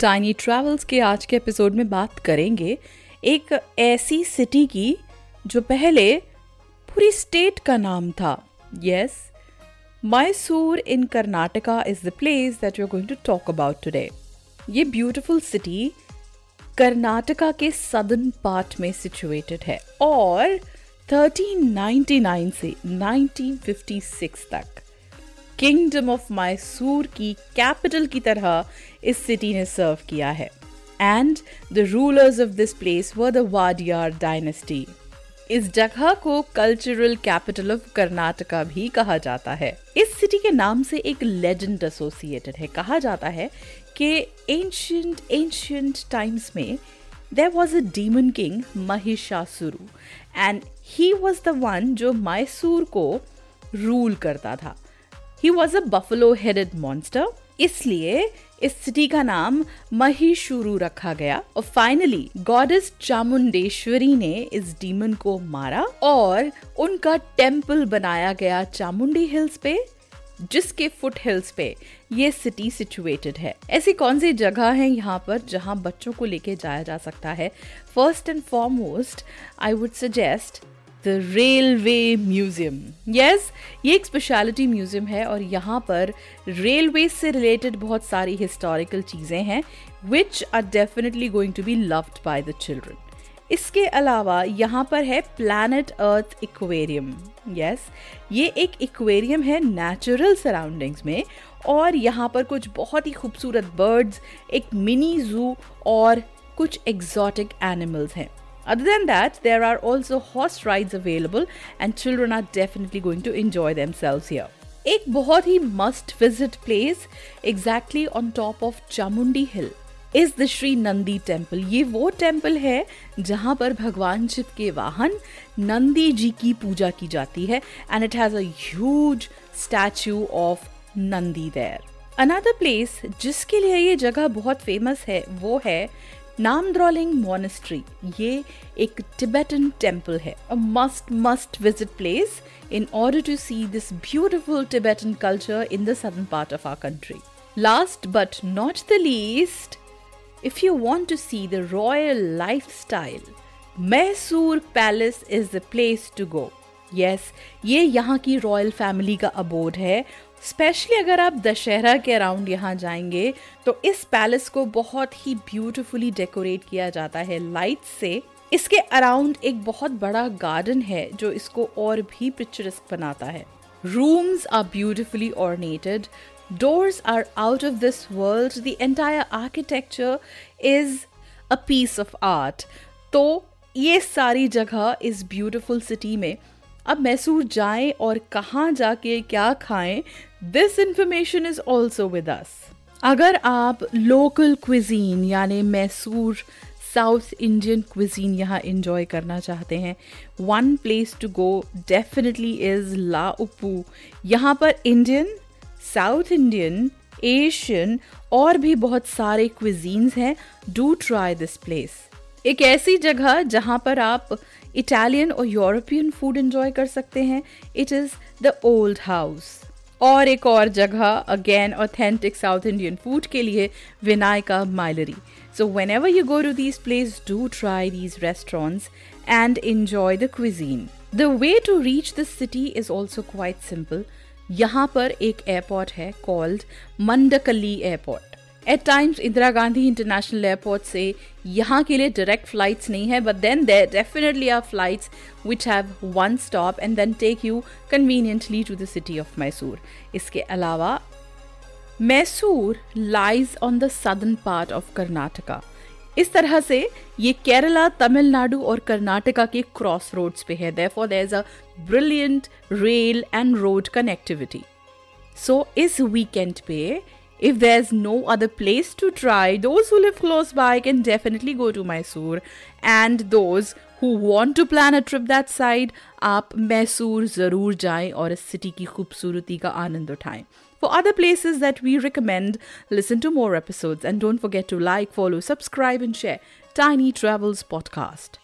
Tiny travels के आज के एपिसोड में बात करेंगे एक ऐसी सिटी की जो पहले पूरी स्टेट का नाम था। Yes Mysore in Karnataka is the place that you are going to talk about today ये ब्यूटीफुल सिटी कर्नाटका के सदर्न पार्ट में सिचुएटेड है। और 1399 से 1956 तक। किंगडम ऑफ़ मैसूर की कैपिटल की तरह इस सिटी ने सर्व किया है। And the rulers of this place were the Wadiyar dynasty इस जगह को कल्चरल कैपिटल ऑफ़ कर्नाटका भी कहा जाता है। इस सिटी के नाम से एक लेजेंड एसोसिएटेड है। कहा जाता है कि एंशियंट एंशियंट टाइम्स में there was a demon king Mahishasura and he was the one जो मैसूर को रूल करता था. He was a buffalo headed monster इसलिए इस सिटी का नाम महिशुरु रखा गया और फाइनली गॉडेस चामुंडेश्वरी ने इस डीमन को मारा और उनका टेंपल बनाया गया चामुंडी हिल्स पे, जिसके फुट हिल्स पे ये सिटी सिचुएटेड है. ऐसी कौन सी जगह है यहाँ पर जहाँ बच्चों को लेके जाया जा सकता है? First and foremost I would suggest the railway museum. Yes, ये एक स्पेशलिटी म्यूज़ियम है और यहाँ पर रेलवे से रिलेटेड बहुत सारी हिस्टोरिकल चीज़ें हैं which are definitely going to be loved by the children इसके अलावा यहाँ पर है प्लानट अर्थ इक्वेरियम यस, ये एक इक्वेरियम है नेचुरल सराउंडिंग्स में और यहाँ पर कुछ बहुत ही खूबसूरत बर्ड्स एक मिनी जू और कुछ एग्जॉटिक एनिमल्स हैं। Other than that, there are also horse rides available and children are definitely going to enjoy themselves here. एक बहुत ही must visit place exactly on top of Chamundi hill is the Shri Nandi temple ये वो temple है जहाँ पर भगवान शिव के वाहन नंदी जी की पूजा की जाती है and it has a statue of Nandi there another place जिसके लिए ये जगह बहुत फ़ेमस है वो है नामद्रोलिंग मोनेस्ट्री ये एक टिबेटन टेंपल है a must must visit place in order to see this beautiful Tibetan culture in the southern part of our country. Last but not the least, if you want to see the royal lifestyle, Mysore Palace is the place to go. Yes, ये यहाँ की royal family का abode है। Specially अगर आप दशहरा के around यहाँ जाएँगे तो इस पैलेस को बहुत ही ब्यूटिफुली डेकोरेट किया जाता है लाइट से। इसके अराउंड एक बहुत बड़ा गार्डन है जो इसको और भी पिक्चरस्क बनाता है। Rooms are beautifully ornated doors are out of this world. The entire architecture is a piece of art. तो ये सारी जगह इस ब्यूटिफुल सिटी में अब मैसूर जाएँ और कहाँ जाके क्या खाएँ this information is also with us अगर आप लोकल क्विजीन यानी मैसूर साउथ इंडियन क्विजीन यहाँ इंजॉय करना चाहते हैं one place to go definitely is ला उपू यहाँ पर इंडियन साउथ इंडियन एशियन और भी बहुत सारे क्विजीन्स हैं. डू ट्राई दिस प्लेस एक ऐसी जगह जहाँ पर आप इटालियन और यूरोपियन फ़ूड एंजॉय कर सकते हैं। It is the old house और एक और जगह again authentic south Indian food के लिए Vinayaka Mylari so whenever you go to these place do try these restaurants and enjoy the cuisine the way to reach the city is also quite simple यहाँ पर एक airport है called Mandakalli airport at times Indira Gandhi international airport से यहाँ के लिए direct flights नहीं है but then there definitely are flights which have one stop and then take you conveniently to the city of Mysore इसके अलावा Mysore lies on the southern part of Karnataka इस तरह से ये केरला तमिलनाडु और कर्नाटका के क्रॉस रोड्स पे है. Therefore there is a brilliant rail and road connectivity so इस वीकेंड पे if there's no other place to try, those who live close by can definitely go to Mysore. And those who want to plan a trip that side, आप मैसूर ज़रूर जाएं और इस city की खूबसूरती का आनंद उठाएं For other places that we recommend, listen to more episodes and don't forget to like, follow, subscribe, and share Tiny Travels Podcast.